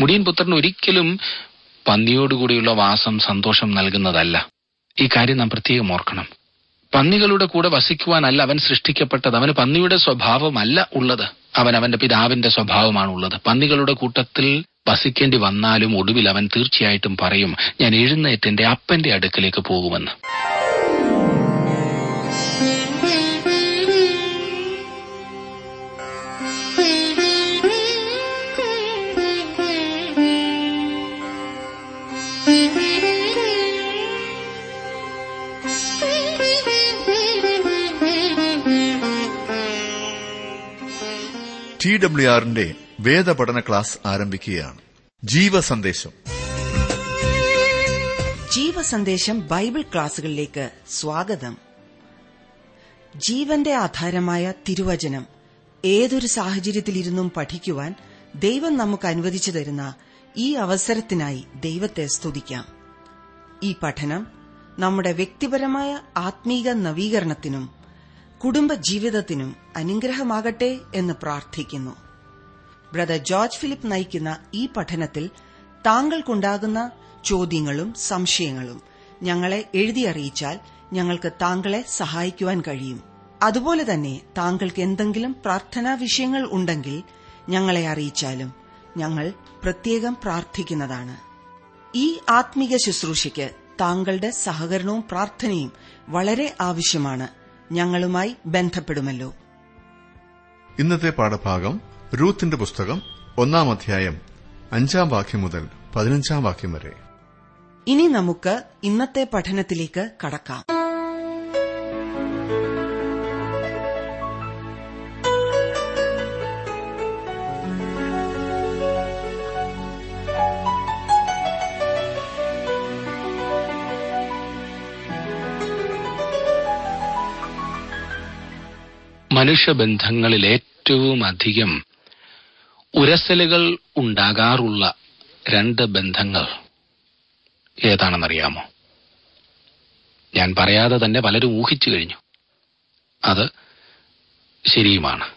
മുടിയൻ പുത്രൻ ഒരിക്കലും പന്നിയോടുകൂടിയുള്ള വാസം സന്തോഷം നൽകുന്നതല്ല. ഈ കാര്യം നാം പ്രത്യേകം ഓർക്കണം. പന്നികളുടെ കൂടെ വസിക്കുവാനല്ല അവൻ സൃഷ്ടിക്കപ്പെട്ടത്. അവന് പന്നിയുടെ സ്വഭാവമല്ല ഉള്ളത്. അവൻ അവന്റെ പിതാവിന്റെ സ്വഭാവമാണ് ഉള്ളത് പന്നികളുടെ കൂട്ടത്തിൽ വസിക്കേണ്ടി വന്നാലും ഒടുവിൽ അവൻ തീർച്ചയായിട്ടും പറയും ഞാൻ എഴുന്നേറ്റ് എന്റെ അപ്പന്റെ അടുക്കലേക്ക് പോകുമെന്ന്. ടി ഡബ്ല്യു ആറിന്റെ വേദപഠന ക്ലാസ് ആരംഭിക്കുകയാണ്. ജീവസന്ദേശം. ജീവസന്ദേശം ബൈബിൾ ക്ലാസുകളിലേക്ക് സ്വാഗതം. ജീവന്റെ ആധാരമായ തിരുവചനം ഏതൊരു സാഹചര്യത്തിലിരുന്നും പഠിക്കുവാൻ ദൈവം നമുക്ക് അനുവദിച്ചു തരുന്ന ഈ അവസരത്തിനായി ദൈവത്തെ സ്തുതിക്കാം. ഈ പഠനം നമ്മുടെ വ്യക്തിപരമായ ആത്മീക നവീകരണത്തിനും കുടുംബ ജീവിതത്തിനും അനുഗ്രഹമാകട്ടെ എന്ന് പ്രാർത്ഥിക്കുന്നു. ബ്രദർ ജോർജ് ഫിലിപ്പ് നയിക്കുന്ന ഈ പഠനത്തിൽ താങ്കൾക്കുണ്ടാകുന്ന ചോദ്യങ്ങളും സംശയങ്ങളും ഞങ്ങളെ എഴുതി അറിയിച്ചാൽ ഞങ്ങൾക്ക് താങ്കളെ സഹായിക്കുവാൻ കഴിയും. അതുപോലെ തന്നെ താങ്കൾക്ക് എന്തെങ്കിലും പ്രാർത്ഥനാ വിഷയങ്ങൾ ഉണ്ടെങ്കിൽ ഞങ്ങളെ അറിയിച്ചാലും ഞങ്ങൾ പ്രത്യേകം പ്രാർത്ഥിക്കുന്നതാണ്. ഈ ആത്മീക ശുശ്രൂഷയ്ക്ക് താങ്കളുടെ സഹകരണവും പ്രാർത്ഥനയും വളരെ ആവശ്യമാണ്. ഞങ്ങളുമായി ബന്ധപ്പെടുമല്ലോ. ഇന്നത്തെ പാഠഭാഗം റൂത്തിന്റെ പുസ്തകം ഒന്നാം അധ്യായം അഞ്ചാം വാക്യം മുതൽ പതിനഞ്ചാം വാക്യം വരെ. ഇനി നമുക്ക് ഇന്നത്തെ പഠനത്തിലേക്ക് കടക്കാം. മനുഷ്യബന്ധങ്ങളിൽ ഏറ്റവും അധികം ഉരസലുകൾ ഉണ്ടാകാറുള്ള രണ്ട് ബന്ധങ്ങൾ ഏതാണെന്നറിയാമോ? ഞാൻ പറയാതെ തന്നെ പലരും ഊഹിച്ചു കഴിഞ്ഞു. അത് ശരിയുമാണ്.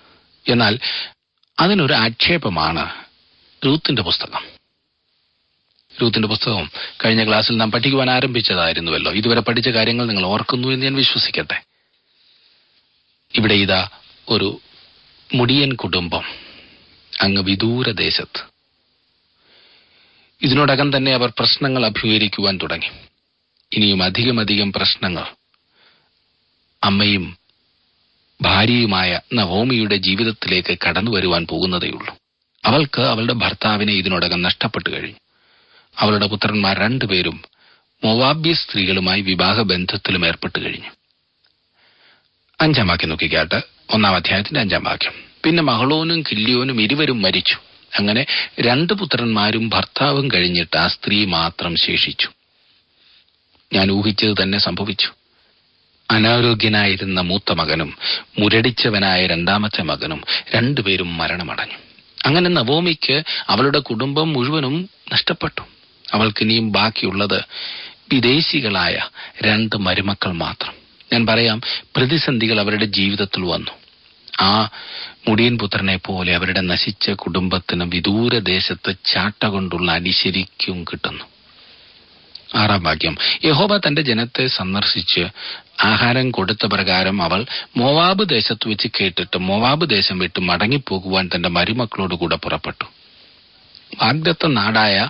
എന്നാൽ അതിനൊരു ആക്ഷേപമാണ് രൂത്തിന്റെ പുസ്തകം. രൂത്തിന്റെ പുസ്തകം കഴിഞ്ഞ ക്ലാസ്സിൽ നാം പഠിക്കുവാൻ ആരംഭിച്ചതായിരുന്നുവല്ലോ. ഇതുവരെ പഠിച്ച കാര്യങ്ങൾ നിങ്ങൾ ഓർക്കുന്നു എന്ന് ഞാൻ വിശ്വസിക്കട്ടെ. ഇവിടെ ഇതാ ഒരു മുടിയൻ കുടുംബം അങ്ങ് വിദൂരദേശത്ത് ഇതിനോടകം തന്നെ അവർ പ്രശ്നങ്ങൾ അഭിമുഖീകരിക്കുവാൻ തുടങ്ങി. ഇനിയും അധികമധികം പ്രശ്നങ്ങൾ. അമ്മയും ഭാര്യയുമായ നവോമിയുടെ ജീവിതത്തിലേക്ക് കടന്നു വരുവാൻ പോകുന്നതേയുള്ളൂ. അവൾക്ക് അവളുടെ ഭർത്താവിനെ ഇതിനോടകം നഷ്ടപ്പെട്ടു കഴിഞ്ഞു. അവളുടെ പുത്രന്മാർ രണ്ടുപേരും മൊവാബ്യ സ്ത്രീകളുമായി വിവാഹ ബന്ധത്തിലും ഏർപ്പെട്ടു കഴിഞ്ഞു. അഞ്ചാം വാക്യം നോക്കിക്കാട്ട് ഒന്നാം അധ്യായത്തിന്റെ അഞ്ചാം വാക്യം. പിന്നെ മഹളോനും കില്ലിയോനും ഇരുവരും മരിച്ചു. അങ്ങനെ രണ്ട് പുത്രന്മാരും ഭർത്താവും കഴിഞ്ഞിട്ട് ആ സ്ത്രീ മാത്രം ശേഷിച്ചു. ഞാൻ ഊഹിച്ചത് തന്നെ സംഭവിച്ചു. അനാരോഗ്യനായിരുന്ന മൂത്ത മകനും മുരടിച്ചവനായ രണ്ടാമത്തെ മകനും രണ്ടുപേരും മരണമടഞ്ഞു. അങ്ങനെ നവോമിക്ക് അവളുടെ കുടുംബം മുഴുവനും നഷ്ടപ്പെട്ടു. അവൾക്കിനിയും ബാക്കിയുള്ളത് വിദേശികളായ രണ്ട് മരുമക്കൾ മാത്രം. ഞാൻ പറയാം പ്രതിസന്ധികൾ അവരുടെ ജീവിതത്തിൽ വന്നു. ആ മുടിയൻ പുത്രനെ പോലെ അവരുടെ നശിച്ച കുടുംബത്തിന് വിദൂരദേശത്ത് ചാട്ട കൊണ്ടുള്ള അടി ശരിക്കും കിട്ടുന്നു. ആറാം ഭാഗ്യം. യഹോബ തന്റെ ജനത്തെ സന്ദർശിച്ച് ആഹാരം കൊടുത്ത പ്രകാരം അവൾ മോവാബ് ദേശത്ത് വെച്ച് കേട്ടിട്ട് മോവാബ് ദേശം വിട്ട് മടങ്ങിപ്പോകുവാൻ തന്റെ മരുമക്കളോട് കൂടെ പുറപ്പെട്ടു. വാഗ്ദത്ത നാടായ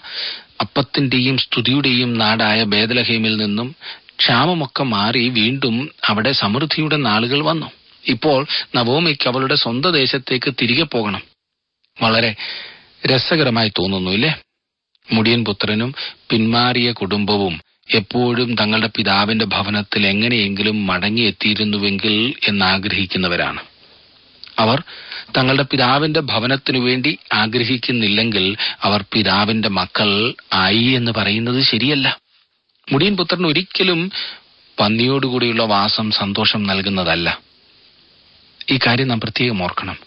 അപ്പത്തിന്റെയും സ്തുതിയുടെയും നാടായ ബേദലഹേമിൽ നിന്നും ക്ഷാമമൊക്കെ മാറി വീണ്ടും അവിടെ സമൃദ്ധിയുടെ നാളുകൾ വന്നു. ഇപ്പോൾ നവോമിക്ക് അവളുടെ സ്വന്തം ദേശത്തേക്ക് തിരികെ പോകണം. വളരെ രസകരമായി തോന്നുന്നു ഇല്ലേ? മുടിയൻ പുത്രനും പിന്മാറിയ കുടുംബവും എപ്പോഴും തങ്ങളുടെ പിതാവിന്റെ ഭവനത്തിൽ എങ്ങനെയെങ്കിലും മടങ്ങിയെത്തിയിരുന്നുവെങ്കിൽ എന്നാഗ്രഹിക്കുന്നവരാണ്. അവർ തങ്ങളുടെ പിതാവിന്റെ ഭവനത്തിനു വേണ്ടി ആഗ്രഹിക്കുന്നില്ലെങ്കിൽ അവർ പിതാവിന്റെ മക്കൾ ആയി എന്ന് പറയുന്നത് ശരിയല്ല. മുടിയൻ പുത്രൻ ഒരിക്കലും പന്നിയോടുകൂടിയുള്ള വാസം സന്തോഷം നൽകുന്നതല്ല. ഈ കാര്യം നാം പ്രത്യേകം ഓർക്കണം.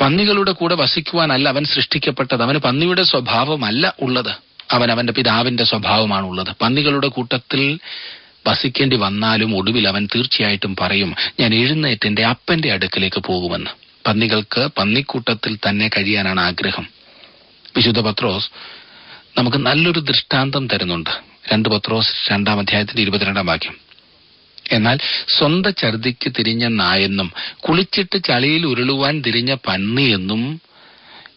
പന്നികളുടെ കൂടെ വസിക്കുവാനല്ല അവൻ സൃഷ്ടിക്കപ്പെട്ടത്. അവന് പന്നിയുടെ സ്വഭാവമല്ല ഉള്ളത്. അവൻ അവന്റെ പിതാവിന്റെ സ്വഭാവമാണുള്ളത്. പന്നികളുടെ കൂട്ടത്തിൽ വസിക്കേണ്ടി വന്നാലും ഒടുവിൽ അവൻ തീർച്ചയായിട്ടും പറയും ഞാൻ എഴുന്നേറ്റ് എന്റെ അപ്പന്റെ അടുക്കലേക്ക് പോകുമെന്ന്. പന്നികൾക്ക് പന്നിക്കൂട്ടത്തിൽ തന്നെ കഴിയാനാണ് ആഗ്രഹം. വിശുദ്ധ പത്രോസ് നമുക്ക് നല്ലൊരു ദൃഷ്ടാന്തം തരുന്നുണ്ട്. രണ്ട് പത്രോസ് രണ്ടാം അധ്യായത്തിന്റെ ഇരുപത്തിരണ്ടാം വാക്യം. എന്നാൽ സ്വന്തം ഛർദിക്ക് തിരിഞ്ഞ നായെന്നും കുളിച്ചിട്ട് ചളിയിൽ ഉരുളുവാൻ തിരിഞ്ഞ പന്നിയെന്നും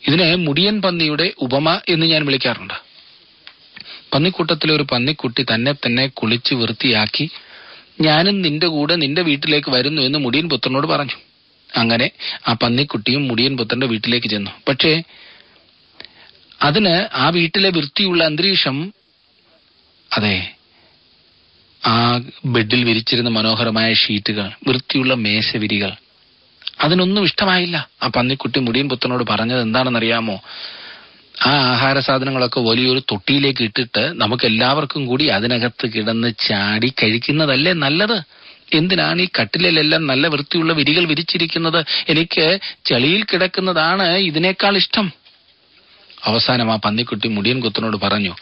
ഇതിനെ മുടിയൻ പന്നിയുടെ ഉപമ എന്ന് ഞാൻ വിളിക്കാറുണ്ട്. പന്നിക്കൂട്ടത്തിലെ ഒരു പന്നിക്കുട്ടി തന്നെ തന്നെ കുളിച്ച് വൃത്തിയാക്കി ഞാനും നിന്റെ കൂടെ നിന്റെ വീട്ടിലേക്ക് വരുന്നു എന്ന് മുടിയൻ പുത്രനോട് പറഞ്ഞു. അങ്ങനെ ആ പന്നിക്കുട്ടിയും മുടിയൻ പുത്രന്റെ വീട്ടിലേക്ക് ചെന്നു. പക്ഷേ അതിന് ആ വീട്ടിലെ വൃത്തിയുള്ള അന്തരീക്ഷം അതെ ആ ബെഡിൽ വിരിച്ചിരുന്ന മനോഹരമായ ഷീറ്റുകൾ വൃത്തിയുള്ള മേശവിരികൾ അതിനൊന്നും ഇഷ്ടമായില്ല. ആ പന്നിക്കുട്ടി മുടിയൻ പുത്തനോട് പറഞ്ഞത് എന്താണെന്നറിയാമോ? ആ ആഹാര സാധനങ്ങളൊക്കെ വലിയൊരു തൊട്ടിയിലേക്ക് ഇട്ടിട്ട് നമുക്ക് എല്ലാവർക്കും കൂടി അതിനകത്ത് കിടന്ന് ചാടി കഴിക്കുന്നതല്ലേ നല്ലത്? എന്തിനാണ് ഈ കട്ടിലെല്ലാം നല്ല വൃത്തിയുള്ള വിരികൾ വിരിച്ചിരിക്കുന്നത്? എനിക്ക് ചെളിയിൽ കിടക്കുന്നതാണ് ഇതിനേക്കാൾ ഇഷ്ടം. അവസാനം ആ പന്നിക്കുട്ടി മുടിയൻ കുത്തനോട് പറഞ്ഞു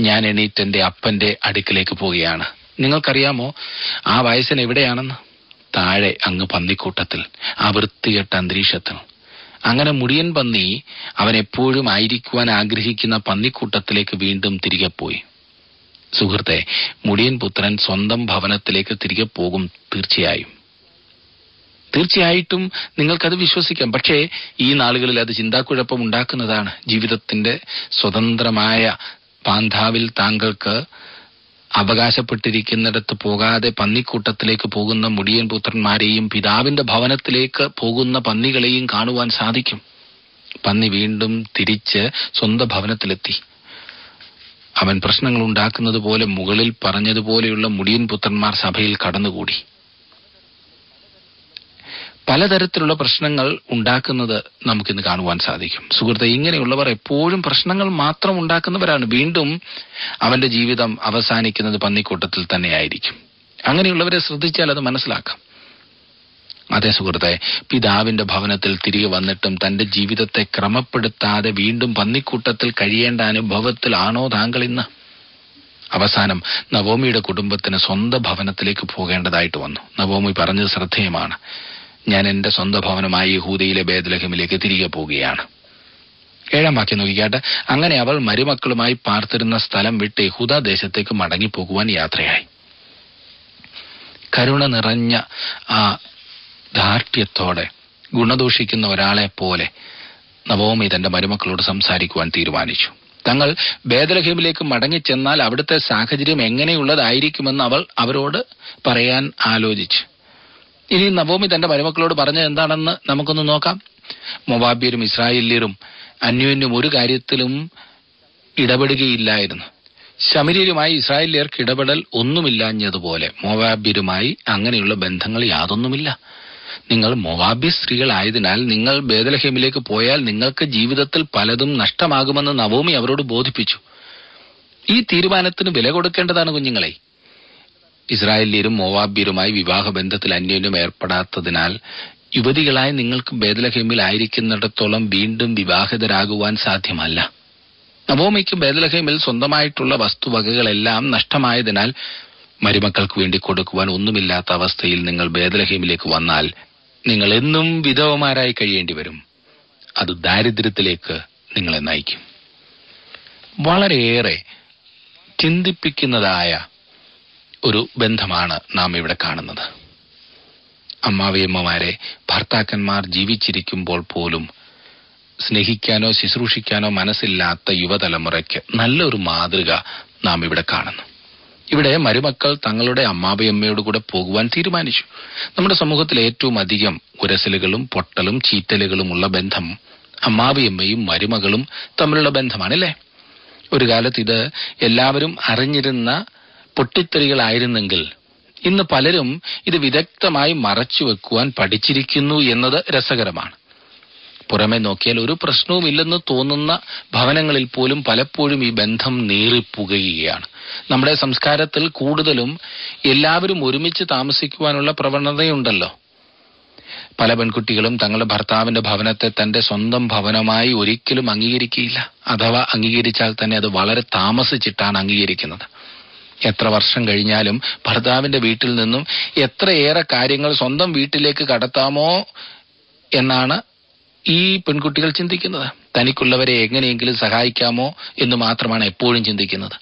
ഞാൻ എണീറ്റ് എന്റെ അപ്പന്റെ അടുക്കിലേക്ക് പോവുകയാണ്. നിങ്ങൾക്കറിയാമോ ആ വയസ്സൻ എവിടെയാണെന്ന്? താഴെ അങ്ങ് പന്നിക്കൂട്ടത്തിൽ ആ വൃത്തികെട്ട അന്തരീക്ഷത്തിൽ. അങ്ങനെ മുടിയൻ പന്നി അവൻ എപ്പോഴും ആയിരിക്കുവാൻ ആഗ്രഹിക്കുന്ന പന്നിക്കൂട്ടത്തിലേക്ക് വീണ്ടും തിരികെ പോയി. സുഹൃത്തെ മുടിയൻ പുത്രൻ സ്വന്തം ഭവനത്തിലേക്ക് തിരികെ പോകും തീർച്ചയായും. തീർച്ചയായിട്ടും നിങ്ങൾക്കത് വിശ്വസിക്കാം. പക്ഷേ ഈ നാളുകളിൽ അത് ചിന്താക്കുഴപ്പം ഉണ്ടാക്കുന്നതാണ്. ജീവിതത്തിന്റെ സ്വതന്ത്രമായ പാന്ധാവിൽ താങ്കൾക്ക് അവകാശപ്പെട്ടിരിക്കുന്നിടത്ത് പോകാതെ പന്നിക്കൂട്ടത്തിലേക്ക് പോകുന്ന മുടിയൻ പുത്രന്മാരെയും പിതാവിന്റെ ഭവനത്തിലേക്ക് പോകുന്ന പന്നികളെയും കാണുവാൻ സാധിക്കും. പന്നി വീണ്ടും തിരിച്ച് സ്വന്തം ഭവനത്തിലെത്തി. അവൻ പ്രശ്നങ്ങൾ ഉണ്ടാക്കുന്നത് പോലെ മുകളിൽ പറഞ്ഞതുപോലെയുള്ള മുടിയൻ പുത്രന്മാർ സഭയിൽ കടന്നുകൂടി. പലതരത്തിലുള്ള പ്രശ്നങ്ങൾ ഉണ്ടാക്കുന്നത് നമുക്കിന്ന് കാണുവാൻ സാധിക്കും. സുഹൃത്തെ ഇങ്ങനെയുള്ളവർ എപ്പോഴും പ്രശ്നങ്ങൾ മാത്രം ഉണ്ടാക്കുന്നവരാണ്. വീണ്ടും അവന്റെ ജീവിതം അവസാനിക്കുന്നത് പന്നിക്കൂട്ടത്തിൽ തന്നെയായിരിക്കും. അങ്ങനെയുള്ളവരെ ശ്രദ്ധിച്ചാൽ അത് മനസ്സിലാക്കാം. അതേ സുഹൃത്തെ പിതാവിന്റെ ഭവനത്തിൽ തിരികെ വന്നിട്ടും തന്റെ ജീവിതത്തെ ക്രമപ്പെടുത്താതെ വീണ്ടും പന്നിക്കൂട്ടത്തിൽ കഴിയേണ്ട അനുഭവത്തിലാണോ താങ്കൾ ഇന്ന്? അവസാനം നവോമിയുടെ കുടുംബത്തിന് സ്വന്തം ഭവനത്തിലേക്ക് പോകേണ്ടതായിട്ട് വന്നു. നവോമി പറഞ്ഞത് ശ്രദ്ധേയമാണ്. ഞാൻ എന്റെ സ്വന്തം ഭവനമായി യഹൂദയിലെ ബേദലഹിമിലേക്ക് തിരികെ പോവുകയാണ്. ഏഴാം വാക്യം നോക്കിക്കാട്ട്. അങ്ങനെ അവൾ മരുമക്കളുമായി പാർത്തിരുന്ന സ്ഥലം വിട്ട് യഹൂദ ദേശത്തേക്ക് മടങ്ങിപ്പോകുവാൻ യാത്രയായി. കരുണ നിറഞ്ഞ ആ ധാർഢ്യത്തോടെ ഗുണദോഷിക്കുന്ന ഒരാളെ പോലെ നവോമി തന്റെ മരുമക്കളോട് സംസാരിക്കുവാൻ തീരുമാനിച്ചു. തങ്ങൾ ബേദലഹീമിലേക്ക് മടങ്ങിച്ചെന്നാൽ അവിടുത്തെ സാഹചര്യം എങ്ങനെയുള്ളതായിരിക്കുമെന്ന് അവൾ അവരോട് പറയാൻ ആലോചിച്ചു. ഇനി നവോമി തന്റെ മരുമക്കളോട് പറഞ്ഞത് എന്താണെന്ന് നമുക്കൊന്ന് നോക്കാം. മൊബാബിയരും ഇസ്രായേലിയരും അന്യോന്യം ഒരു കാര്യത്തിലും ഇടപെടുകയില്ലായിരുന്നു. ശമരീരുമായി ഇസ്രായേലിയർക്ക് ഇടപെടൽ ഒന്നുമില്ലാഞ്ഞതുപോലെ മൊവാബ്യരുമായി അങ്ങനെയുള്ള ബന്ധങ്ങൾ യാതൊന്നുമില്ല. നിങ്ങൾ മൊവാബ്യ സ്ത്രീകളായതിനാൽ നിങ്ങൾ ബേദലഹേമിലേക്ക് പോയാൽ നിങ്ങൾക്ക് ജീവിതത്തിൽ പലതും നഷ്ടമാകുമെന്ന് നവോമി അവരോട് ബോധിപ്പിച്ചു. ഈ തീരുമാനത്തിന് വില കൊടുക്കേണ്ടതാണ് കുഞ്ഞുങ്ങളെ. ഇസ്രായേല്യരും മോവാബ്യരുമായി വിവാഹബന്ധത്തിൽ അന്യോന്യം ഏർപ്പെടാത്തതിനാൽ യുവതികളായി നിങ്ങൾക്ക് ബേദലഹേമിൽ ആയിരിക്കുന്നിടത്തോളം വീണ്ടും വിവാഹിതരാകുവാൻ സാധ്യമല്ല. നവോമിക്ക് ബേദലഹേമിൽ സ്വന്തമായിട്ടുള്ള വസ്തുവകകളെല്ലാം നഷ്ടമായതിനാൽ മരുമക്കൾക്ക് വേണ്ടി കൊടുക്കുവാൻ ഒന്നുമില്ലാത്ത അവസ്ഥയിൽ നിങ്ങൾ ബേദലഹേമിലേക്ക് വന്നാൽ നിങ്ങൾ എന്നും വിധവമാരായി കഴിയേണ്ടി വരും അത് ദാരിദ്ര്യത്തിലേക്ക് നിങ്ങളെ നയിക്കും. വളരെയേറെ ചിന്തിപ്പിക്കുന്നതായ ഒരു ബന്ധമാണ് നാം ഇവിടെ കാണുന്നത്. അമ്മാവിയമ്മമാരെ ഭർത്താക്കന്മാർ ജീവിച്ചിരിക്കുമ്പോൾ പോലും സ്നേഹിക്കാനോ ശുശ്രൂഷിക്കാനോ മനസ്സില്ലാത്ത യുവതലമുറയ്ക്ക് നല്ലൊരു മാതൃക നാം ഇവിടെ കാണുന്നു. ഇവിടെ മരുമക്കൾ തങ്ങളുടെ അമ്മാവിയമ്മയോട് കൂടെ പോകുവാൻ തീരുമാനിച്ചു. നമ്മുടെ സമൂഹത്തിൽ ഏറ്റവും അധികം ഉരസലുകളും പൊട്ടലും ചീറ്റലുകളും ഉള്ള ബന്ധം അമ്മാവിയമ്മയും മരുമകളും തമ്മിലുള്ള ബന്ധമാണല്ലേ? ഒരു കാലത്ത് ഇത് എല്ലാവരും അറിഞ്ഞിരുന്ന പൊട്ടിത്തെറികളായിരുന്നെങ്കിൽ ഇന്ന് പലരും ഇത് വിദഗ്ധമായി മറച്ചുവെക്കുവാൻ പഠിച്ചിരിക്കുന്നു എന്നത് രസകരമാണ്. പുറമെ നോക്കിയാൽ ഒരു പ്രശ്നവുമില്ലെന്ന് തോന്നുന്ന ഭവനങ്ങളിൽ പോലും പലപ്പോഴും ഈ ബന്ധം നീറിപ്പുകയാണ് നമ്മുടെ സംസ്കാരത്തിൽ കൂടുതലും എല്ലാവരും ഒരുമിച്ച് താമസിക്കുവാനുള്ള പ്രവണതയുണ്ടല്ലോ. പല പെൺകുട്ടികളും തങ്ങളുടെ ഭർത്താവിന്റെ ഭവനത്തെ തന്റെ സ്വന്തം ഭവനമായി ഒരിക്കലും അംഗീകരിക്കുകയില്ല. അഥവാ അംഗീകരിച്ചാൽ തന്നെ അത് വളരെ താമസിച്ചിട്ടാണ് അംഗീകരിക്കുന്നത്. എത്ര വർഷം കഴിഞ്ഞാലും ഭർത്താവിന്റെ വീട്ടിൽ നിന്നും എത്രയേറെ കാര്യങ്ങൾ സ്വന്തം വീട്ടിലേക്ക് കടത്താമോ എന്നാണ് ഈ പെൺകുട്ടികൾ ചിന്തിക്കുന്നത്. തനിക്കുള്ളവരെ എങ്ങനെയെങ്കിലും സഹായിക്കാമോ എന്ന് മാത്രമാണ് എപ്പോഴും ചിന്തിക്കുന്നത്.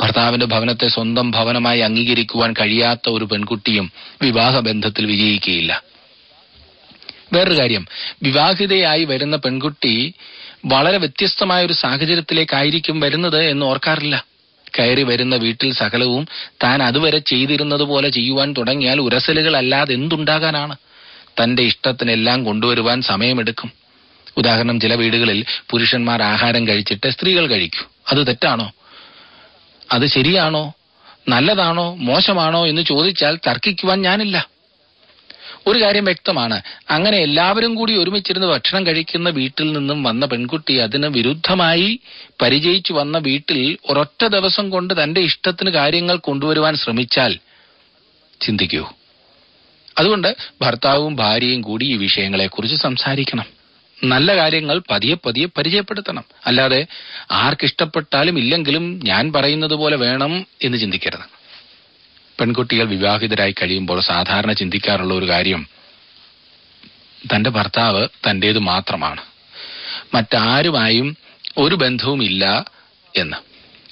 ഭർത്താവിന്റെ ഭവനത്തെ സ്വന്തം ഭവനമായി അംഗീകരിക്കുവാൻ കഴിയാത്ത ഒരു പെൺകുട്ടിയും വിവാഹബന്ധത്തിൽ വിജയിക്കുകയില്ല. വേറൊരു കാര്യം വിവാഹിതയായി വരുന്ന പെൺകുട്ടി വളരെ വ്യത്യസ്തമായ ഒരു സാഹചര്യത്തിലേക്കായിരിക്കും വരുന്നത് എന്ന് ഓർക്കാറില്ല. കയറി വരുന്ന വീട്ടിൽ സകലവും താൻ അതുവരെ ചെയ്തിരുന്നത് പോലെ ചെയ്യുവാൻ തുടങ്ങിയാൽ ഉരസലുകളല്ലാതെ എന്തുണ്ടാകാനാണ്? തന്റെ ഇഷ്ടത്തിനെല്ലാം കൊണ്ടുവരുവാൻ സമയമെടുക്കും. ഉദാഹരണം ചില വീടുകളിൽ പുരുഷന്മാർ ആഹാരം കഴിച്ചിട്ട് സ്ത്രീകൾ കഴിക്കൂ. അത് തെറ്റാണോ? അത് ശരിയാണോ? നല്ലതാണോ? മോശമാണോ? എന്ന് ചോദിച്ചാൽ തർക്കിക്കുവാൻ ഞാനില്ല. ഒരു കാര്യം വ്യക്തമാണ്. അങ്ങനെ എല്ലാവരും കൂടി ഒരുമിച്ചിരുന്ന് ഭക്ഷണം കഴിക്കുന്ന വീട്ടിൽ നിന്നും വന്ന പെൺകുട്ടി അതിന് വിരുദ്ധമായി പരിചയിച്ചു വന്ന വീട്ടിൽ ഒരൊറ്റ ദിവസം കൊണ്ട് തന്റെ ഇഷ്ടത്തിന് കാര്യങ്ങൾ കൊണ്ടുവരുവാൻ ശ്രമിച്ചാൽ ചിന്തിക്കൂ. അതുകൊണ്ട് ഭർത്താവും ഭാര്യയും കൂടി ഈ വിഷയങ്ങളെക്കുറിച്ച് സംസാരിക്കണം. നല്ല കാര്യങ്ങൾ പതിയെ പതിയെ പരിചയപ്പെടുത്തണം. അല്ലാതെ ആർക്കിഷ്ടപ്പെട്ടാലും ഇല്ലെങ്കിലും ഞാൻ പറയുന്നത് പോലെ വേണം എന്ന് ചിന്തിക്കരുത്. പെൺകുട്ടികൾ വിവാഹിതരായി കഴിയുമ്പോൾ സാധാരണ ചിന്തിക്കാറുള്ള ഒരു കാര്യം തന്റെ ഭർത്താവ് തന്റേത് മാത്രമാണ്. മറ്റാരുമായും ഒരു ബന്ധവുമില്ല എന്ന്.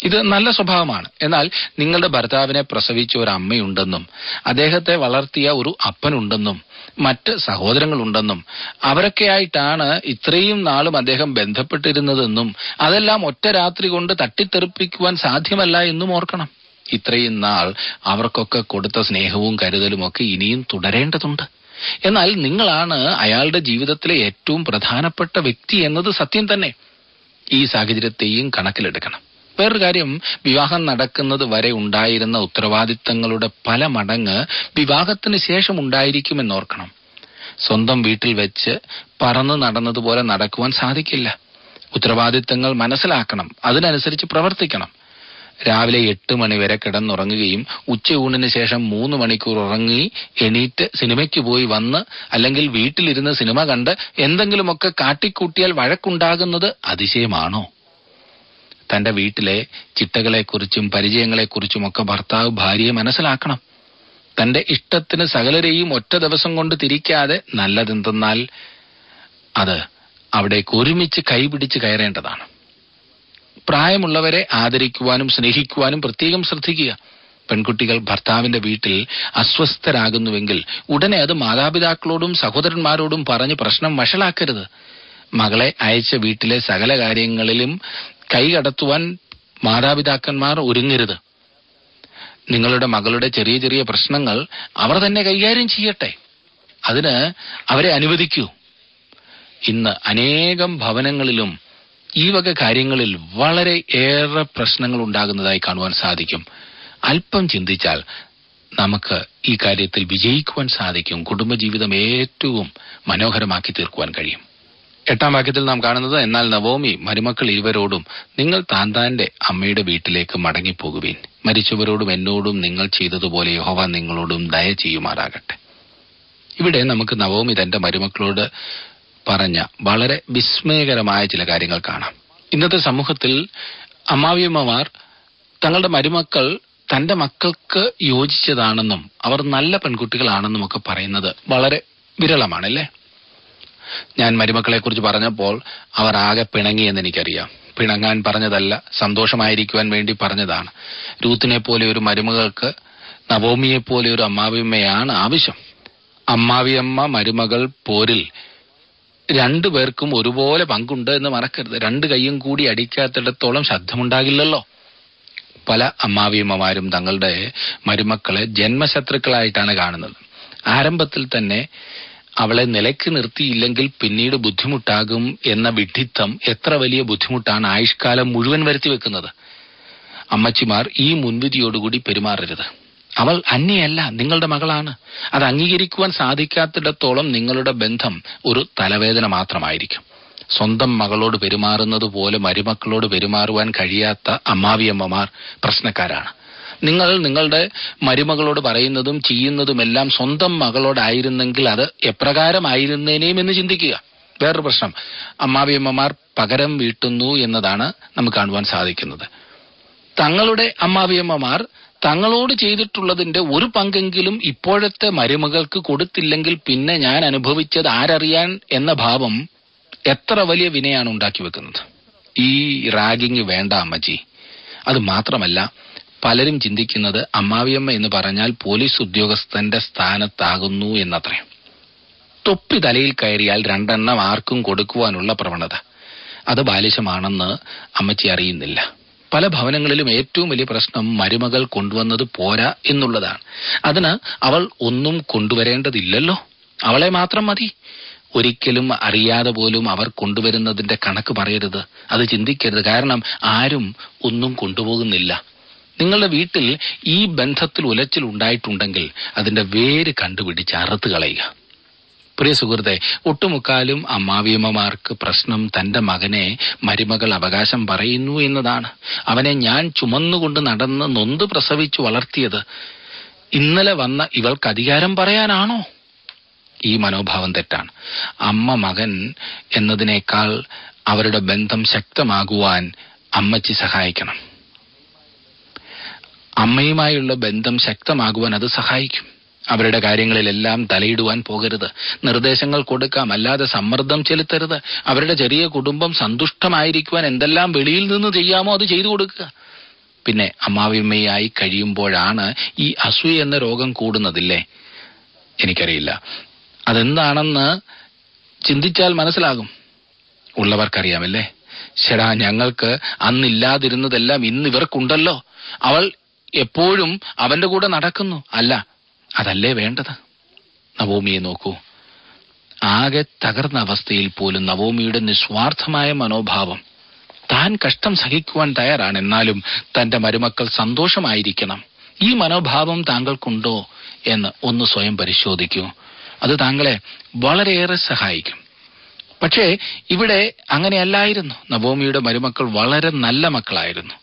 ഇത് നല്ല സ്വഭാവമാണ്. എന്നാൽ നിങ്ങളുടെ ഭർത്താവിനെ പ്രസവിച്ച ഒരു അമ്മയുണ്ടെന്നും അദ്ദേഹത്തെ വളർത്തിയ ഒരു അപ്പനുണ്ടെന്നും മറ്റ് സഹോദരങ്ങളുണ്ടെന്നും അവരൊക്കെയായിട്ടാണ് ഇത്രയും നാളും അദ്ദേഹം ബന്ധപ്പെട്ടിരുന്നതെന്നും അതെല്ലാം ഒറ്റ രാത്രി കൊണ്ട് തട്ടിത്തെറിപ്പിക്കുവാൻ സാധ്യമല്ല എന്നും ഓർക്കണം. ഇത്രയും നാൾ അവർക്കൊക്കെ കൊടുത്ത സ്നേഹവും കരുതലും ഒക്കെ ഇനിയും തുടരേണ്ടതുണ്ട്. എന്നാൽ നിങ്ങളാണ് അയാളുടെ ജീവിതത്തിലെ ഏറ്റവും പ്രധാനപ്പെട്ട വ്യക്തി എന്നത് സത്യം തന്നെ. ഈ സാഹചര്യത്തെയും കണക്കിലെടുക്കണം. വേറൊരു കാര്യം വിവാഹം നടക്കുന്നത് വരെ ഉണ്ടായിരുന്ന ഉത്തരവാദിത്തങ്ങളുടെ പല മടങ്ങ് വിവാഹത്തിന് ശേഷം ഉണ്ടായിരിക്കുമെന്നോർക്കണം സ്വന്തം വീട്ടിൽ വെച്ച് പറന്ന് നടന്നതുപോലെ നടക്കുവാൻ സാധിക്കില്ല. ഉത്തരവാദിത്തങ്ങൾ മനസ്സിലാക്കണം. അതിനനുസരിച്ച് പ്രവർത്തിക്കണം. രാവിലെ എട്ട് മണിവരെ കിടന്നുറങ്ങുകയും ഉച്ചയൂണിന് ശേഷം മൂന്ന് മണിക്കൂർ ഉറങ്ങി എണീറ്റ് സിനിമയ്ക്ക് പോയി വന്ന് അല്ലെങ്കിൽ വീട്ടിലിരുന്ന് സിനിമ കണ്ട് എന്തെങ്കിലുമൊക്കെ കാട്ടിക്കൂട്ടിയാൽ വഴക്കുണ്ടാകുന്നത് അതിശയമാണോ? തന്റെ വീട്ടിലെ ചിട്ടകളെക്കുറിച്ചും പരിചയങ്ങളെക്കുറിച്ചുമൊക്കെ ഭർത്താവ് ഭാര്യയെ മനസ്സിലാക്കണം. തന്റെ ഇഷ്ടത്തിന് സകലരെയും ഒറ്റ ദിവസം കൊണ്ട് തിരിക്കാതെ നല്ലതെന്തെന്നാൽ അത് അവിടേക്ക് ഒരുമിച്ച് കൈപിടിച്ച് കയറേണ്ടതാണ്. പ്രായമുള്ളവരെ ആദരിക്കുവാനും സ്നേഹിക്കുവാനും പ്രത്യേകം ശ്രദ്ധിക്കുക. പെൺകുട്ടികൾ ഭർത്താവിന്റെ വീട്ടിൽ അസ്വസ്ഥരാകുന്നുവെങ്കിൽ ഉടനെ അത് മാതാപിതാക്കളോടും സഹോദരന്മാരോടും പറഞ്ഞ് പ്രശ്നം വഷളാക്കരുത്. മകളെ അയച്ച വീട്ടിലെ സകല കാര്യങ്ങളിലും കൈകടത്തുവാൻ മാതാപിതാക്കന്മാർ ഒരുങ്ങരുത്. നിങ്ങളുടെ മകളുടെ ചെറിയ ചെറിയ പ്രശ്നങ്ങൾ അവർ തന്നെ കൈകാര്യം ചെയ്യട്ടെ. അതിന് അവരെ അനുവദിക്കൂ. ഇന്ന് അനേകം ഭവനങ്ങളിലും ഈ വക കാര്യങ്ങളിൽ വളരെ ഏറെ പ്രശ്നങ്ങൾ ഉണ്ടാകുന്നതായി കാണുവാൻ സാധിക്കും. അല്പം ചിന്തിച്ചാൽ നമുക്ക് ഈ കാര്യത്തിൽ വിജയിക്കുവാൻ സാധിക്കും. കുടുംബജീവിതം ഏറ്റവും മനോഹരമാക്കി തീർക്കുവാൻ കഴിയും. എട്ടാം വാക്യത്തിൽ നാം കാണുന്നത് എന്നാൽ നവോമി മരുമക്കൾ ഇരുവരോടും നിങ്ങൾ താൻ താന്താന്റെ അമ്മയുടെ വീട്ടിലേക്ക് മടങ്ങിപ്പോകുവീൻ. മരിച്ചവരോടും എന്നോടും നിങ്ങൾ ചെയ്തതുപോലെ യഹോവ നിങ്ങളോടും ദയ ചെയ്യുമാറാകട്ടെ. ഇവിടെ നമുക്ക് നവോമി തന്റെ മരുമക്കളോട് പറഞ്ഞ വളരെ വിസ്മയകരമായ ചില കാര്യങ്ങൾ കാണാം. ഇന്നത്തെ സമൂഹത്തിൽ അമ്മാവിയമ്മമാർ തങ്ങളുടെ മരുമക്കൾ തന്റെ മക്കൾക്ക് യോജിച്ചതാണെന്നും അവർ നല്ല പെൺകുട്ടികളാണെന്നും ഒക്കെ പറയുന്നത് വളരെ വിരളമാണല്ലേ ഞാൻ മരുമക്കളെ കുറിച്ച് പറഞ്ഞപ്പോൾ അവർ ആകെ പിണങ്ങിയെന്ന് എനിക്കറിയാം. പിണങ്ങാൻ പറഞ്ഞതല്ല സന്തോഷമായിരിക്കുവാൻ വേണ്ടി പറഞ്ഞതാണ്. രൂത്തിനെ പോലെ ഒരു മരുമകൾക്ക് നവോമിയെ പോലെ ഒരു അമ്മാവിയമ്മയാണ് ആവശ്യം. അമ്മാവിയമ്മ മരുമകൾ പോരിൽ രണ്ടു പേർക്കും ഒരുപോലെ പങ്കുണ്ട് എന്ന് മറക്കരുത്. രണ്ട് കൈയും കൂടി അടിക്കാത്തിടത്തോളം ശബ്ദമുണ്ടാകില്ലല്ലോ. പല അമ്മാവിയമ്മമാരും തങ്ങളുടെ മരുമക്കളെ ജന്മശത്രുക്കളായിട്ടാണ് കാണുന്നത്. ആരംഭത്തിൽ തന്നെ അവളെ നിലയ്ക്ക് നിർത്തിയില്ലെങ്കിൽ പിന്നീട് ബുദ്ധിമുട്ടാകും എന്ന വിഡിത്തം എത്ര വലിയ ബുദ്ധിമുട്ടാണ് ആയുഷ്കാലം മുഴുവൻ വരുത്തി വെക്കുന്നത്. അമ്മച്ചിമാർ ഈ മുൻവിധിയോടുകൂടി പെരുമാറരുത്. അവൾ അന്യയല്ല നിങ്ങളുടെ മകളാണ്. അത് അംഗീകരിക്കുവാൻ സാധിക്കാത്തിടത്തോളം നിങ്ങളുടെ ബന്ധം ഒരു തലവേദന മാത്രമായിരിക്കും. സ്വന്തം മകളോട് പെരുമാറുന്നത് പോലെ മരുമക്കളോട് പെരുമാറുവാൻ കഴിയാത്ത അമ്മാവിയമ്മമാർ പ്രശ്നക്കാരാണ്. നിങ്ങൾ നിങ്ങളുടെ മരുമകളോട് പറയുന്നതും ചെയ്യുന്നതുമെല്ലാം സ്വന്തം മകളോടായിരുന്നെങ്കിൽ അത് എപ്രകാരമായിരുന്നേനേയും എന്ന് ചിന്തിക്കുക. വേറൊരു പ്രശ്നം അമ്മാവിയമ്മമാർ പകരം വീട്ടുന്നു എന്നതാണ് നമുക്ക് കാണുവാൻ സാധിക്കുന്നത്. തങ്ങളുടെ അമ്മാവിയമ്മമാർ തങ്ങളോട് ചെയ്തിട്ടുള്ളതിന്റെ ഒരു പങ്കെങ്കിലും ഇപ്പോഴത്തെ മരുമകൾക്ക് കൊടുത്തില്ലെങ്കിൽ പിന്നെ ഞാൻ അനുഭവിച്ചത് ആരറിയാൻ എന്ന ഭാവം എത്ര വലിയ വിനയാണ് ഉണ്ടാക്കി വെക്കുന്നത്. ഈ റാഗിങ് വേണ്ട അമ്മജി അത് മാത്രമല്ല പലരും ചിന്തിക്കുന്നത് അമ്മാവിയമ്മ എന്ന് പറഞ്ഞാൽ പോലീസ് ഉദ്യോഗസ്ഥന്റെ സ്ഥാനത്താകുന്നു എന്നത്രേ. തൊപ്പി തലയിൽ കയറിയാൽ രണ്ടെണ്ണം ആർക്കും കൊടുക്കുവാനുള്ള പ്രവണത. അത് ബാലിശമാണെന്ന് അമ്മച്ചി അറിയുന്നില്ല. പല ഭവനങ്ങളിലും ഏറ്റവും വലിയ പ്രശ്നം മരുമകൾ കൊണ്ടുവന്നത് പോരാ എന്നുള്ളതാണ്. അതിന് അവൾ ഒന്നും കൊണ്ടുവരേണ്ടതില്ലല്ലോ. അവളെ മാത്രം മതി. ഒരിക്കലും അറിയാതെ പോലും അവർ കൊണ്ടുവരുന്നതിന്റെ കണക്ക് പറയരുത്. അത് ചിന്തിക്കരുത്. കാരണം ആരും ഒന്നും കൊണ്ടുപോകുന്നില്ല. നിങ്ങളുടെ വീട്ടിൽ ഈ ബന്ധത്തിൽ ഉലച്ചിൽ ഉണ്ടായിട്ടുണ്ടെങ്കിൽ അതിന്റെ വേര് കണ്ടുപിടിച്ച് അറുത്ത് കളയുക. പ്രിയ സുഹൃത്തെ ഒട്ടുമുക്കാലും അമ്മാവിയമ്മമാർക്ക് പ്രശ്നം തന്റെ മകനെ മരുമകൾ അവകാശം പറയുന്നു എന്നതാണ്. അവനെ ഞാൻ ചുമന്നുകൊണ്ട് നടന്ന് നൊന്ത് പ്രസവിച്ചു വളർത്തിയത്. ഇന്നലെ വന്ന ഇവൾക്ക് അധികാരം പറയാനാണോ? ഈ മനോഭാവം തെറ്റാണ്. അമ്മ മകൻ എന്നതിനേക്കാൾ അവരുടെ ബന്ധം ശക്തമാകുവാൻ അമ്മച്ചി സഹായിക്കണം. അമ്മയുമായുള്ള ബന്ധം ശക്തമാകുവാൻ അത് സഹായിക്കും. അവരുടെ കാര്യങ്ങളിലെല്ലാം തലയിടുവാൻ പോകരുത്. നിർദ്ദേശങ്ങൾ കൊടുക്കാം അല്ലാതെ സമ്മർദ്ദം ചെലുത്തരുത്. അവരുടെ ചെറിയ കുടുംബം സന്തുഷ്ടമായിരിക്കുവാൻ എന്തെല്ലാം വെളിയിൽ നിന്ന് ചെയ്യാമോ അത് ചെയ്തു കൊടുക്കുക. പിന്നെ അമ്മാവിമ്മയായി കഴിയുമ്പോഴാണ് ഈ അസൂയ എന്ന രോഗം കൂടുന്നതില്ലേ? എനിക്കറിയില്ല. അതെന്താണെന്ന് ചിന്തിച്ചാൽ മനസ്സിലാകും. ഉള്ളവർക്കറിയാമല്ലേ? ശരാ ഞങ്ങൾക്ക് അന്നില്ലാതിരുന്നതെല്ലാം ഇന്ന് ഇവർക്കുണ്ടല്ലോ. അവൾ എപ്പോഴും അവന്റെ കൂടെ നടക്കുന്നു. അല്ല അതല്ലേ വേണ്ടത്? നവോമിയെ നോക്കൂ. ആകെ തകർന്ന അവസ്ഥയിൽ പോലും നവോമിയുടെ നിസ്വാർത്ഥമായ മനോഭാവം താൻ കഷ്ടം സഹിക്കുവാൻ തയ്യാറാണ്. എന്നാലും തന്റെ മരുമക്കൾ സന്തോഷമായിരിക്കണം. ഈ മനോഭാവം താങ്കൾക്കുണ്ടോ എന്ന് ഒന്ന് സ്വയം പരിശോധിക്കൂ. അത് താങ്കളെ വളരെയേറെ സഹായിക്കും. പക്ഷേ ഇവിടെ അങ്ങനെയല്ലായിരുന്നു. നവോമിയുടെ മരുമക്കൾ വളരെ നല്ല മക്കളായിരുന്നു.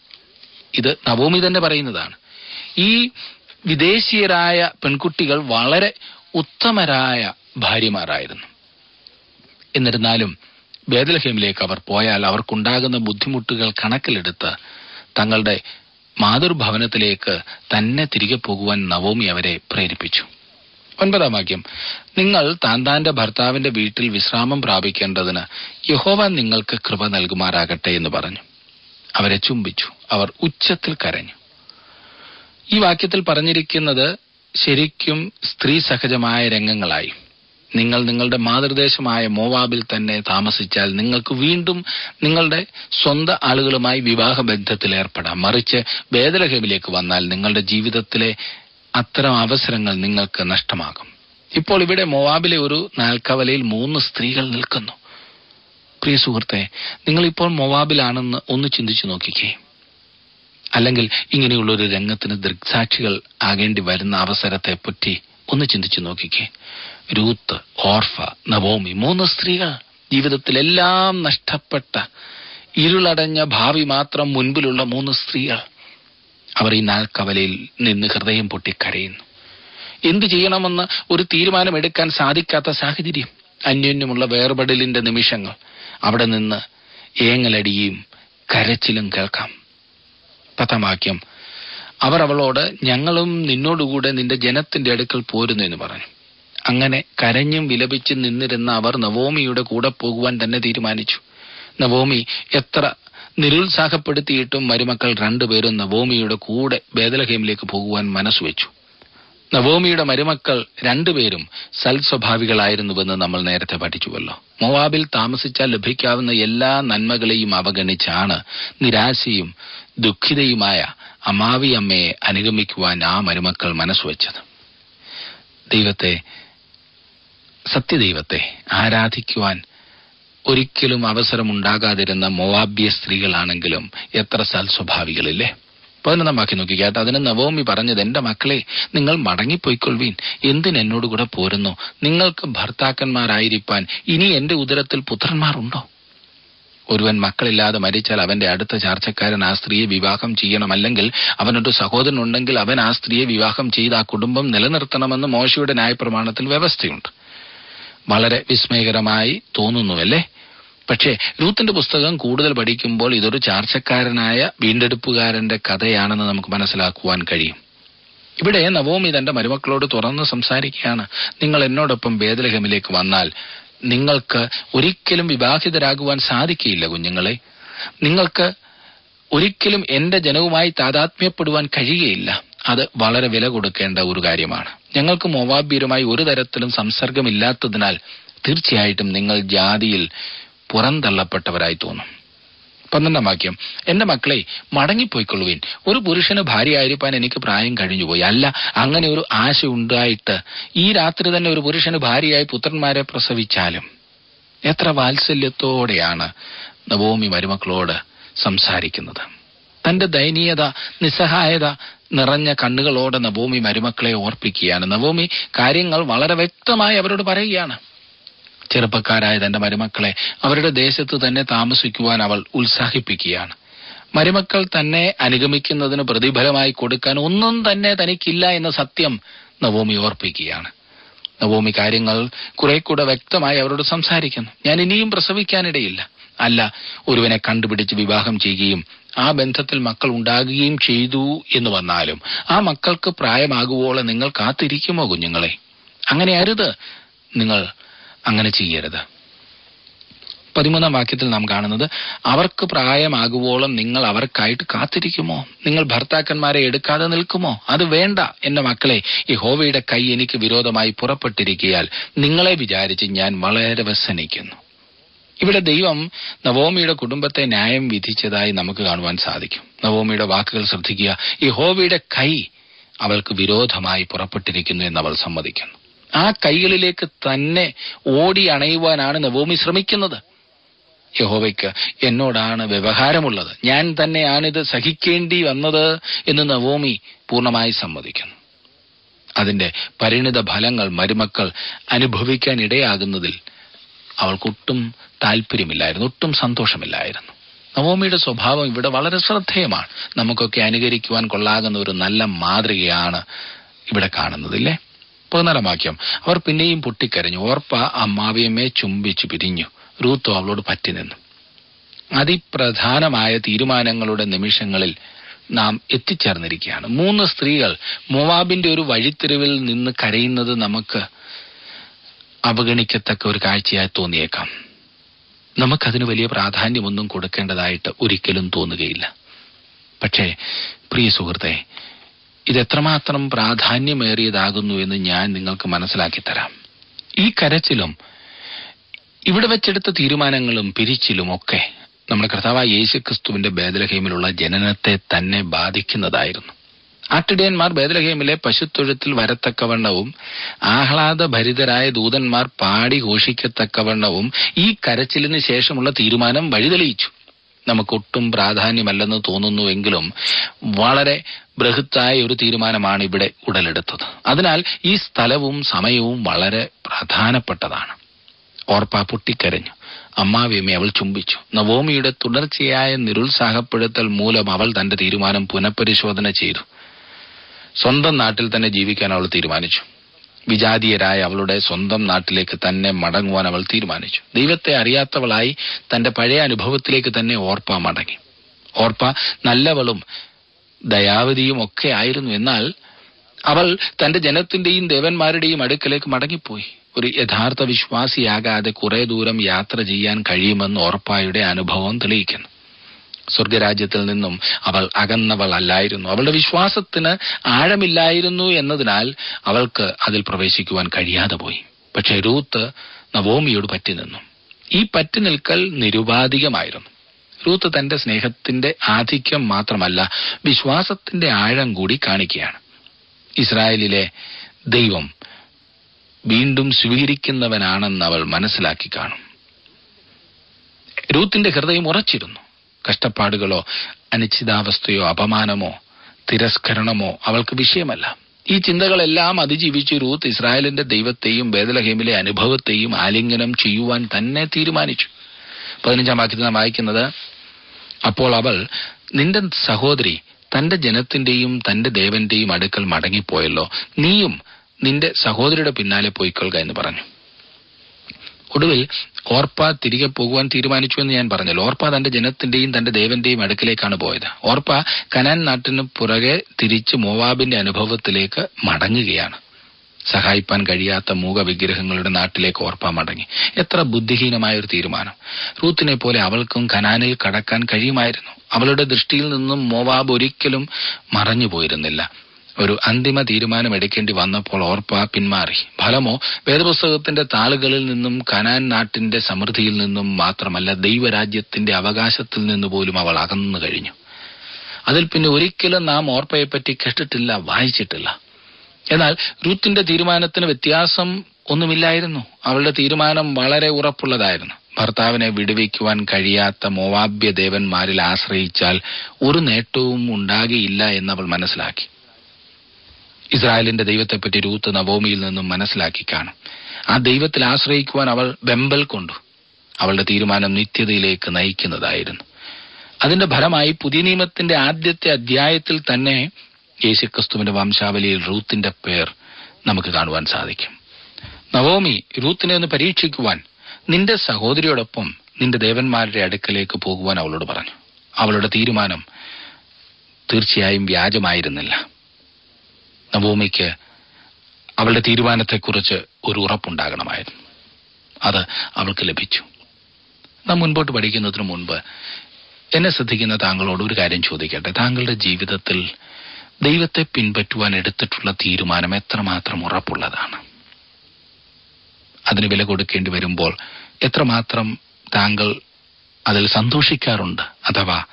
ഇത് നവോമി തന്നെ പറയുന്നതാണ്. ഈ വിദേശീയരായ പെൺകുട്ടികൾ വളരെ ഉത്തമരായ ഭാര്യമാരായിരുന്നു. എന്നിരുന്നാലും ബേദലഹേമിലേക്ക് അവർ പോയാൽ അവർക്കുണ്ടാകുന്ന ബുദ്ധിമുട്ടുകൾ കണക്കിലെടുത്ത് തങ്ങളുടെ മാതൃഭവനത്തിലേക്ക് തന്നെ തിരികെ പോകുവാൻ നവോമി അവരെ പ്രേരിപ്പിച്ചു. ഒൻപതാം വാക്യം നിങ്ങൾ താന്താന്റെ ഭർത്താവിന്റെ വീട്ടിൽ വിശ്രാമം പ്രാപിക്കേണ്ടതിന് യഹോവ നിങ്ങൾക്ക് കൃപ നൽകുമാറാകട്ടെ എന്ന് പറഞ്ഞു. അവരെ ചുംബിച്ചു. അവർ ഉച്ചത്തിൽ കരഞ്ഞു. ഈ വാക്യത്തിൽ പറഞ്ഞിരിക്കുന്നത് ശരിക്കും സ്ത്രീ സഹജമായ രംഗങ്ങളായി. നിങ്ങൾ നിങ്ങളുടെ മാതൃദേശമായ മോവാബിൽ തന്നെ താമസിച്ചാൽ നിങ്ങൾക്ക് വീണ്ടും നിങ്ങളുടെ സ്വന്തം ആളുകളുമായി വിവാഹ ബന്ധത്തിൽ ഏർപ്പെടാം. മറിച്ച് വേദലഹമിലേക്ക് വന്നാൽ നിങ്ങളുടെ ജീവിതത്തിലെ അത്തരം അവസരങ്ങൾ നിങ്ങൾക്ക് നഷ്ടമാകും. ഇപ്പോൾ ഇവിടെ മോവാബിലെ ഒരു നാൽക്കവലയിൽ മൂന്ന് സ്ത്രീകൾ നിൽക്കുന്നു. പ്രിയ സുഹൃത്തെ നിങ്ങളിപ്പോൾ മൊവാബിലാണെന്ന് ഒന്ന് ചിന്തിച്ചു നോക്കിക്കേ. അല്ലെങ്കിൽ ഇങ്ങനെയുള്ള ഒരു രംഗത്തിന് ദൃക്സാക്ഷികൾ ആകേണ്ടി വരുന്ന അവസരത്തെ പറ്റി ഒന്ന് ചിന്തിച്ചു നോക്കിക്കേ. രൂത്ത് ഓർഫ നവോമി മൂന്ന് സ്ത്രീകൾ ജീവിതത്തിലെല്ലാം നഷ്ടപ്പെട്ട ഇരുളടഞ്ഞ ഭാവി മാത്രം മുൻപിലുള്ള മൂന്ന് സ്ത്രീകൾ അവർ ഈ നാൽക്കവലയിൽ നിന്ന് ഹൃദയം പൊട്ടി കരയുന്നു. എന്തു ചെയ്യണമെന്ന് ഒരു തീരുമാനമെടുക്കാൻ സാധിക്കാത്ത സാഹചര്യം. അന്യോന്യമുള്ള വേർപെടലിന്റെ നിമിഷങ്ങൾ. അവിടെ നിന്ന് ഏങ്ങലടിയും കരച്ചിലും കേൾക്കാം. പത്താം വാക്യം അവർ അവളോട് ഞങ്ങളും നിന്നോടുകൂടെ നിന്റെ ജനത്തിന്റെ അടുക്കൽ പോരുന്നു എന്ന് പറഞ്ഞു. അങ്ങനെ കരഞ്ഞും വിലപിച്ചും നിന്നിരുന്ന അവർ നവോമിയുടെ കൂടെ പോകുവാൻ തന്നെ തീരുമാനിച്ചു. നവോമി എത്ര നിരുത്സാഹപ്പെടുത്തിയിട്ടും മരുമക്കൾ രണ്ടുപേരും നവോമിയുടെ കൂടെ ബേദലഹേമിലേക്ക് പോകുവാൻ മനസ്സുവെച്ചു. നവോമിയുടെ മരുമക്കൾ രണ്ടുപേരും സൽസ്വഭാവികളായിരുന്നുവെന്ന് നമ്മൾ നേരത്തെ പഠിച്ചുവല്ലോ. മോവാബിൽ താമസിച്ചാൽ ലഭിക്കാവുന്ന എല്ലാ നന്മകളെയും അവഗണിച്ചാണ് നിരാശയും ദുഃഖിതയുമായ അമാവി അമ്മയെ അനുഗമിക്കുവാൻ ആ മരുമക്കൾ മനസ്സുവെച്ചത്. ദൈവത്തെ സത്യദൈവത്തെ ആരാധിക്കുവാൻ ഒരിക്കലും അവസരമുണ്ടാകാതിരുന്ന മൊവാബ്യ സ്ത്രീകളാണെങ്കിലും എത്ര സൽസ്വഭാവികളില്ലേ? പതിനൊന്നാം വാക്യം നോക്കിക്കാട്ട് അതിന് നവോമി പറഞ്ഞത് എന്റെ മക്കളെ നിങ്ങൾ മടങ്ങിപ്പോയിക്കൊള്ളുവീൻ. എന്തിനെന്നോട് കൂടെ പോരുന്നു? നിങ്ങൾക്ക് ഭർത്താക്കന്മാരായിരിക്കാൻ ഇനി എന്റെ ഉദരത്തിൽ പുത്രന്മാരുണ്ടോ? ഒരുവൻ മക്കളില്ലാതെ മരിച്ചാൽ അവന്റെ അടുത്ത ചാർച്ചക്കാരൻ ആ സ്ത്രീയെ വിവാഹം ചെയ്യണം. അല്ലെങ്കിൽ അവനൊരു സഹോദരൻ ഉണ്ടെങ്കിൽ അവൻ ആ സ്ത്രീയെ വിവാഹം ചെയ്ത് ആ കുടുംബം നിലനിർത്തണമെന്ന് മോശയുടെ ന്യായപ്രമാണത്തിൽ വ്യവസ്ഥയുണ്ട്. വളരെ വിസ്മയകരമായി തോന്നുന്നുവല്ലേ? പക്ഷേ രൂത്തിന്റെ പുസ്തകം കൂടുതൽ പഠിക്കുമ്പോൾ ഇതൊരു ചാർച്ചക്കാരനായ വീണ്ടെടുപ്പുകാരന്റെ കഥയാണെന്ന് നമുക്ക് മനസ്സിലാക്കുവാൻ കഴിയും. ഇവിടെ നവോമി തന്റെ മരുമക്കളോട് തുറന്ന് സംസാരിക്കുകയാണ്. നിങ്ങൾ എന്നോടൊപ്പം ഭേദലഹമിലേക്ക് വന്നാൽ നിങ്ങൾക്ക് ഒരിക്കലും വിവാഹിതരാകുവാൻ സാധിക്കില്ല കുഞ്ഞുങ്ങളെ. നിങ്ങൾക്ക് ഒരിക്കലും എന്റെ ജനവുമായി താതാത്മ്യപ്പെടുവാൻ കഴിയുകയില്ല. അത് വളരെ വില കൊടുക്കേണ്ട ഒരു കാര്യമാണ്. ഞങ്ങൾക്ക് മോവാബീരുമായി ഒരു തരത്തിലും സംസർഗമില്ലാത്തതിനാൽ തീർച്ചയായിട്ടും നിങ്ങൾ ജാതിയിൽ പുറന്തള്ളപ്പെട്ടവരായി തോന്നും. പന്ത്രണ്ടാം വാക്യം എന്റെ മക്കളെ മടങ്ങിപ്പോയിക്കൊള്ളുവിൻ. ഒരു പുരുഷന് ഭാര്യയായിരിക്കാൻ എനിക്ക് പ്രായം കഴിഞ്ഞുപോയി. അല്ല അങ്ങനെ ഒരു ആശ ഉണ്ടായിട്ട് ഈ രാത്രി തന്നെ ഒരു പുരുഷന് ഭാര്യയായി പുത്രന്മാരെ പ്രസവിച്ചാലും എത്ര വാത്സല്യത്തോടെയാണ് നവോമി മരുമക്കളോട് സംസാരിക്കുന്നത്. തന്റെ ദയനീയത നിസ്സഹായത നിറഞ്ഞ കണ്ണുകളോടെ നവോമി മരുമക്കളെ ഓർപ്പിക്കുകയാണ്. നവോമി കാര്യങ്ങൾ വളരെ വ്യക്തമായി അവരോട് പറയുകയാണ്. ചെറുപ്പക്കാരായ തന്റെ മരുമക്കളെ അവരുടെ ദേശത്ത് തന്നെ താമസിക്കുവാൻ അവൾ ഉത്സാഹിപ്പിക്കുകയാണ്. മരുമക്കൾ തന്നെ അനുഗമിക്കുന്നതിന് പ്രതിഫലമായി കൊടുക്കാൻ ഒന്നും തന്നെ തനിക്കില്ല എന്ന സത്യം നവോമി ഓർപ്പിക്കുകയാണ്. നവോമി കാര്യങ്ങൾ കുറെ കൂടെ വ്യക്തമായി അവരോട് സംസാരിക്കുന്നു. ഞാൻ ഇനിയും പ്രസവിക്കാനിടയില്ല. അല്ല ഒരുവനെ കണ്ടുപിടിച്ച് വിവാഹം ചെയ്യുകയും ആ ബന്ധത്തിൽ മക്കൾ ഉണ്ടാകുകയും ചെയ്തു എന്ന് വന്നാലും ആ മക്കൾക്ക് പ്രായമാകുവോളം നിങ്ങൾ കാത്തിരിക്കുമോ കുഞ്ഞുങ്ങളെ? അങ്ങനെ അരുത്. നിങ്ങൾ അങ്ങനെ ചെയ്യരുത്. പതിമൂന്നാം വാക്യത്തിൽ നാം കാണുന്നത് അവർക്ക് പ്രായമാകുവോളം നിങ്ങൾ അവർക്കായിട്ട് കാത്തിരിക്കുമോ? നിങ്ങൾ ഭർത്താക്കന്മാരെ എടുക്കാതെ നിൽക്കുമോ? അത് വേണ്ട എന്റെ മക്കളെ യഹോവയുടെ കൈ എനിക്ക് വിരോധമായി പുറപ്പെട്ടിരിക്കയാൽ നിങ്ങളെ വിചാരിച്ച് ഞാൻ വളരെ വ്യസനിക്കുന്നു. ഇവിടെ ദൈവം നവോമിയുടെ കുടുംബത്തെ ന്യായം വിധിച്ചതായി നമുക്ക് കാണുവാൻ സാധിക്കും. നവോമിയുടെ വാക്കുകൾ ശ്രദ്ധിക്കുക യഹോവയുടെ കൈ അവൾക്ക് വിരോധമായി പുറപ്പെട്ടിരിക്കുന്നു എന്ന് അവൾ സമ്മതിക്കുന്നു. ആ കൈകളിലേക്ക് തന്നെ ഓടി അണയുവാനാണ് നവോമി ശ്രമിക്കുന്നത്. യഹോവയ്ക്ക് എന്നോടാണ് വ്യവഹാരമുള്ളത്. ഞാൻ തന്നെയാണിത് സഹിക്കേണ്ടി വന്നത് എന്ന് നവോമി പൂർണമായി സമ്മതിക്കുന്നു. അതിന്റെ പരിണിത ഫലങ്ങൾ മരുമക്കൾ അനുഭവിക്കാൻ ഇടയാകുന്നതിൽ അവൾക്കൊട്ടും താല്പര്യമില്ലായിരുന്നു ഒട്ടും സന്തോഷമില്ലായിരുന്നു. നവോമിയുടെ സ്വഭാവം ഇവിടെ വളരെ ശ്രദ്ധേയമാണ്. നമുക്കൊക്കെ അനുകരിക്കുവാൻ കൊള്ളാകുന്ന ഒരു നല്ല മാതൃകയാണ് ഇവിടെ കാണുന്നതില്ലേ? പതിനാലാം വാക്യം. അവർ പിന്നെയും പൊട്ടിക്കരഞ്ഞു. ഓർപ്പ അമ്മാവിയമ്മയെ ചുംബിച്ചു പിരിഞ്ഞു. റൂത്തോ അവളോട് പറ്റി നിന്നു. അതിപ്രധാനമായ തീരുമാനങ്ങളുടെ നിമിഷങ്ങളിൽ നാം എത്തിച്ചേർന്നിരിക്കുകയാണ്. മൂന്ന് സ്ത്രീകൾ മോവാബിന്റെ ഒരു വഴിത്തിരിവിൽ നിന്ന് കരയുന്നത് നമുക്ക് അവഗണിക്കത്തക്ക ഒരു കാഴ്ചയായി തോന്നിയേക്കാം. നമുക്കതിന് വലിയ പ്രാധാന്യമൊന്നും കൊടുക്കേണ്ടതായിട്ട് ഒരിക്കലും തോന്നുകയില്ല. പക്ഷേ പ്രിയ സുഹൃത്തെ ഇതെത്രമാത്രം പ്രാധാന്യമേറിയതാകുന്നു എന്ന് ഞാൻ നിങ്ങൾക്ക് മനസ്സിലാക്കി തരാം. ഈ കരച്ചിലും ഇവിടെ വെച്ചെടുത്ത തീരുമാനങ്ങളും പിരിച്ചിലും ഒക്കെ നമ്മുടെ കർത്താവായ യേശു ക്രിസ്തുവിന്റെ ബേദലഹേമിലുള്ള ജനനത്തെ തന്നെ ബാധിക്കുന്നതായിരുന്നു. ആട്ടിടയന്മാർ ബേദലഹേമിലെ പശുത്തൊഴുത്തിൽ വരത്തക്കവണ്ണവും ആഹ്ലാദഭരിതരായ ദൂതന്മാർ പാടി ഘോഷിക്കത്തക്കവണ്ണവും ഈ കരച്ചിലിന് ശേഷമുള്ള തീരുമാനം വഴിതെളിയിച്ചു. നമുക്കൊട്ടും പ്രാധാന്യമല്ലെന്ന് തോന്നുന്നുവെങ്കിലും വളരെ ബൃഹത്തായ ഒരു തീരുമാനമാണ് ഇവിടെ ഉടലെടുത്തത്. അതിനാൽ ഈ സ്ഥലവും സമയവും വളരെ പ്രധാനപ്പെട്ടതാണ്. ഓർപ്പ പൊട്ടിക്കരഞ്ഞു. അമ്മാവിയമ്മയെ അവൾ ചുംബിച്ചു. നവോമിയുടെ തുടർച്ചയായ നിരുത്സാഹപ്പെടുത്തൽ മൂലം അവൾ തന്റെ തീരുമാനം പുനഃപരിശോധന ചെയ്തു. സ്വന്തം നാട്ടിൽ തന്നെ ജീവിക്കാൻ അവൾ തീരുമാനിച്ചു. വിജാതീയരായ അവളുടെ സ്വന്തം നാട്ടിലേക്ക് തന്നെ മടങ്ങുവാൻ അവൾ തീരുമാനിച്ചു. ദൈവത്തെ അറിയാത്തവളായി തന്റെ പഴയ അനുഭവത്തിലേക്ക് തന്നെ ഓർപ്പ മടങ്ങി. ഓർപ്പ നല്ലവളും ദയാവതിയും ഒക്കെ ആയിരുന്നു. എന്നാൽ അവൾ തന്റെ ജനത്തിന്റെയും ദേവന്മാരുടെയും അടുക്കലേക്ക് മടങ്ങിപ്പോയി. ഒരു യഥാർത്ഥ വിശ്വാസിയാകാതെ കുറെ ദൂരം യാത്ര ചെയ്യാൻ കഴിയുമെന്ന് ഓർപ്പായുടെ അനുഭവം തെളിയിക്കുന്നു. സ്വർഗരാജ്യത്തിൽ നിന്നും അവൾ അകന്നവൾ അല്ലായിരുന്നു അവളുടെ വിശ്വാസത്തിന് ആഴമില്ലായിരുന്നു എന്നതിനാൽ അവൾക്ക് അതിൽ പ്രവേശിക്കുവാൻ കഴിയാതെ പോയി. പക്ഷേ രൂത്ത് നവോമിയോട് പറ്റി നിന്നു. ഈ പറ്റി നിൽക്കൽ നിരുപാധികമായിരുന്നു. രൂത്ത് തന്റെ സ്നേഹത്തിന്റെ ആധിക്യം മാത്രമല്ല വിശ്വാസത്തിന്റെ ആഴം കൂടി കാണിക്കുകയാണ്. ഇസ്രായേലിലെ ദൈവം വീണ്ടും സ്വീകരിക്കുന്നവനാണെന്ന് അവൾ മനസ്സിലാക്കി കാണും. രൂത്തിന്റെ ഹൃദയം ഉറച്ചിരുന്നു. കഷ്ടപ്പാടുകളോ അനിശ്ചിതാവസ്ഥയോ അപമാനമോ തിരസ്കരണമോ അവൾക്ക് വിഷയമല്ല. ഈ ചിന്തകളെല്ലാം അതിജീവിച്ച് റൂത്ത് ഇസ്രായേലിന്റെ ദൈവത്തെയും ബേദലഹേമിലെ അനുഭവത്തെയും ആലിംഗനം ചെയ്യുവാൻ തന്നെ തീരുമാനിച്ചു. പതിനഞ്ചാം വാക്യത്തിൽ നാം വായിക്കുന്നത് അപ്പോൾ അവൾ നിന്റെ സഹോദരി തന്റെ ജനത്തിന്റെയും തന്റെ ദേവന്റെയും അടുക്കൽ മടങ്ങിപ്പോയല്ലോ. നീയും നിന്റെ സഹോദരിയുടെ പിന്നാലെ പോയിക്കൊള്ളുക എന്ന് പറഞ്ഞു. ഒടുവിൽ ഓർപ്പ തിരികെ പോകുവാൻ തീരുമാനിച്ചു എന്ന് ഞാൻ പറഞ്ഞല്ലോ. ഓർപ്പ തന്റെ ജനത്തിന്റെയും തന്റെ ദേവന്റെയും അടുക്കിലേക്കാണ് പോയത്. ഓർപ്പ കനാൻ നാട്ടിന് പുറകെ തിരിച്ച് മോവാബിന്റെ അനുഭവത്തിലേക്ക് മടങ്ങുകയാണ്. സഹായിപ്പാൻ കഴിയാത്ത മൂക വിഗ്രഹങ്ങളുടെ നാട്ടിലേക്ക് ഓർപ്പ മടങ്ങി. എത്ര ബുദ്ധിഹീനമായ ഒരു തീരുമാനം. റൂത്തിനെ പോലെ അവൾക്കും കനാനിൽ കടക്കാൻ കഴിയുമായിരുന്നു. അവളുടെ ദൃഷ്ടിയിൽ നിന്നും മോവാബ് ഒരിക്കലും മറഞ്ഞു പോയിരുന്നില്ല ഒരു അന്തിമ തീരുമാനം എടുക്കേണ്ടി വന്നപ്പോൾ ഓർപ്പ പിന്മാറി. ഫലമോ വേദപുസ്തകത്തിന്റെ താളുകളിൽ നിന്നും കനാൻ നാട്ടിന്റെ സമൃദ്ധിയിൽ നിന്നും മാത്രമല്ല ദൈവരാജ്യത്തിന്റെ അവകാശത്തിൽ നിന്ന് പോലും അവൾ അകന്നു കഴിഞ്ഞു. അതിൽ പിന്നെ ഒരിക്കലും നാം ഓർപ്പയെപ്പറ്റി കേട്ടിട്ടില്ല വായിച്ചിട്ടില്ല. എന്നാൽ രൂത്തിന്റെ തീരുമാനത്തിന് വ്യത്യാസം ഒന്നുമില്ലായിരുന്നു. അവളുടെ തീരുമാനം വളരെ ഉറപ്പുള്ളതായിരുന്നു. ഭർത്താവിനെ വിടുവിക്കുവാൻ കഴിയാത്ത മോവാബ്യ ദേവന്മാരിൽ ആശ്രയിച്ചാൽ ഒരു നേട്ടവും ഉണ്ടാകിയില്ല എന്നവൾ മനസ്സിലാക്കി. ഇസ്രായേലിന്റെ ദൈവത്തെപ്പറ്റി രൂത്ത് നവോമിയിൽ നിന്നും മനസ്സിലാക്കി കാണും. ആ ദൈവത്തിൽ ആശ്രയിക്കുവാൻ അവൾ വെമ്പൽ കൊണ്ടു. അവളുടെ തീരുമാനം നിത്യതയിലേക്ക് നയിക്കുന്നതായിരുന്നു. അതിന്റെ ഫലമായി പുതിയ നിയമത്തിന്റെ ആദ്യത്തെ അധ്യായത്തിൽ തന്നെ യേശുക്രിസ്തുവിന്റെ വംശാവലിയിൽ റൂത്തിന്റെ പേർ നമുക്ക് കാണുവാൻ സാധിക്കും. നവോമി റൂത്തിനെ ഒന്ന് പരീക്ഷിക്കുവാൻ നിന്റെ സഹോദരിയോടൊപ്പം നിന്റെ ദേവന്മാരുടെ അടുക്കലേക്ക് പോകുവാൻ അവളോട് പറഞ്ഞു. അവളുടെ തീരുമാനം തീർച്ചയായും വ്യാജമായിരുന്നില്ല. നവോമിക്ക് അവളുടെ തീരുമാനത്തെക്കുറിച്ച് ഒരു ഉറപ്പുണ്ടാകണമായിരുന്നു. അത് അവൾക്ക് ലഭിച്ചു. നാം മുൻപോട്ട് പഠിക്കുന്നതിന് മുൻപ് എന്നെ ശ്രദ്ധിക്കുന്ന താങ്കളോട് ഒരു കാര്യം ചോദിക്കട്ടെ? താങ്കളുടെ ജീവിതത്തിൽ ദൈവത്തെ പിൻപറ്റുവാൻ എടുത്തിട്ടുള്ള തീരുമാനം എത്രമാത്രം ഉറപ്പുള്ളതാണ്? അതിന് വില കൊടുക്കേണ്ടി വരുമ്പോൾ എത്രമാത്രം താങ്കൾ അതിൽ സന്തോഷിക്കാറുണ്ട് അഥവാ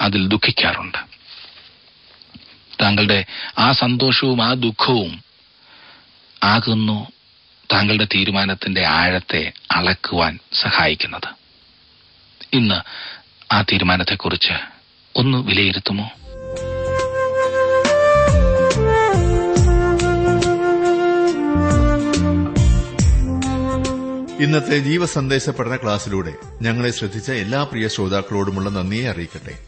അതിൽ ദുഃഖിക്കാറുണ്ട്? താങ്കളുടെ ആ സന്തോഷവും ആ ദുഃഖവും ആകുന്നു താങ്കളുടെ തീരുമാനത്തിന്റെ ആഴത്തെ അളക്കുവാൻ സഹായിക്കുന്നത്. ഇന്ന് ആ തീരുമാനത്തെക്കുറിച്ച് ഒന്ന് വിലയിരുത്തുമോ? ഇന്നത്തെ ജീവസന്ദേശ പഠന ക്ലാസ്സിലൂടെ ഞങ്ങളെ ശ്രദ്ധിച്ച എല്ലാ പ്രിയ ശ്രോതാക്കളോടുമുള്ള നന്ദിയെ അറിയിക്കട്ടെ.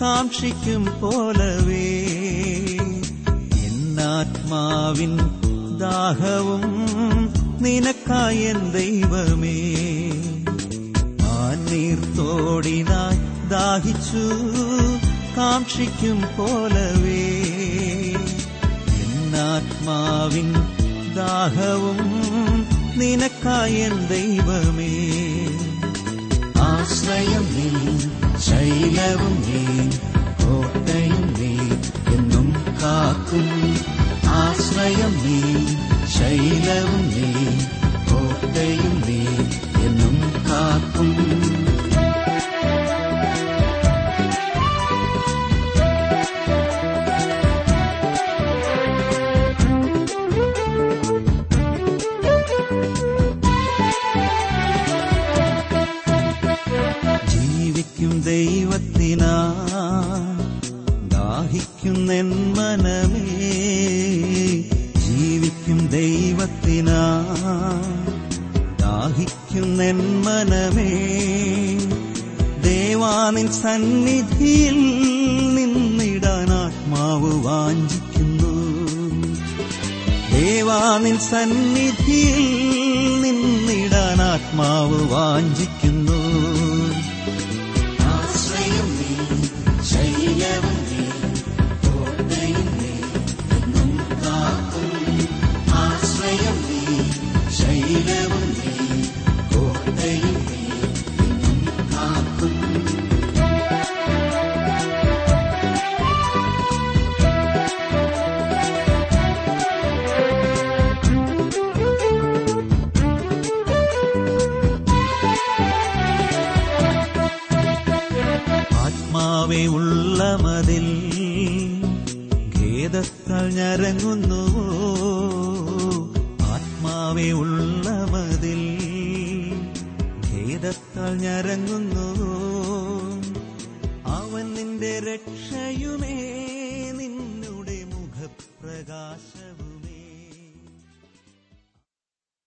കാക്ഷിക്കും പോലവേ. എന്നാത്മാവിൻ ദാഹവും നിനക്കായൻ ദൈവമേ. ആ നീർത്തോടിനായി ദാഹിച്ചു കാക്ഷിക്കും പോലവേ. എന്നാത്മാവിൻ ദാഹവും നിനക്കായൻ ദൈവമേ. ആശ്രയം നീ ശൈലവും നീ കോട്ടയും നീ എന്നും കാക്കും. ആശ്രയം നീ ശൈലവും നീ കോട്ടയും ദാഹിക്കുന്നെൻ മനമേ ദേവാനിൻ സന്നിധിയിൽ നിന്നിടാൻ ആത്മാവ് വാഞ്ചിക്കുന്നു. ദേവാനിൻ സന്നിധിയിൽ നിന്നിടാൻ ആത്മാവ് വാഞ്ചിക്കുന്നു.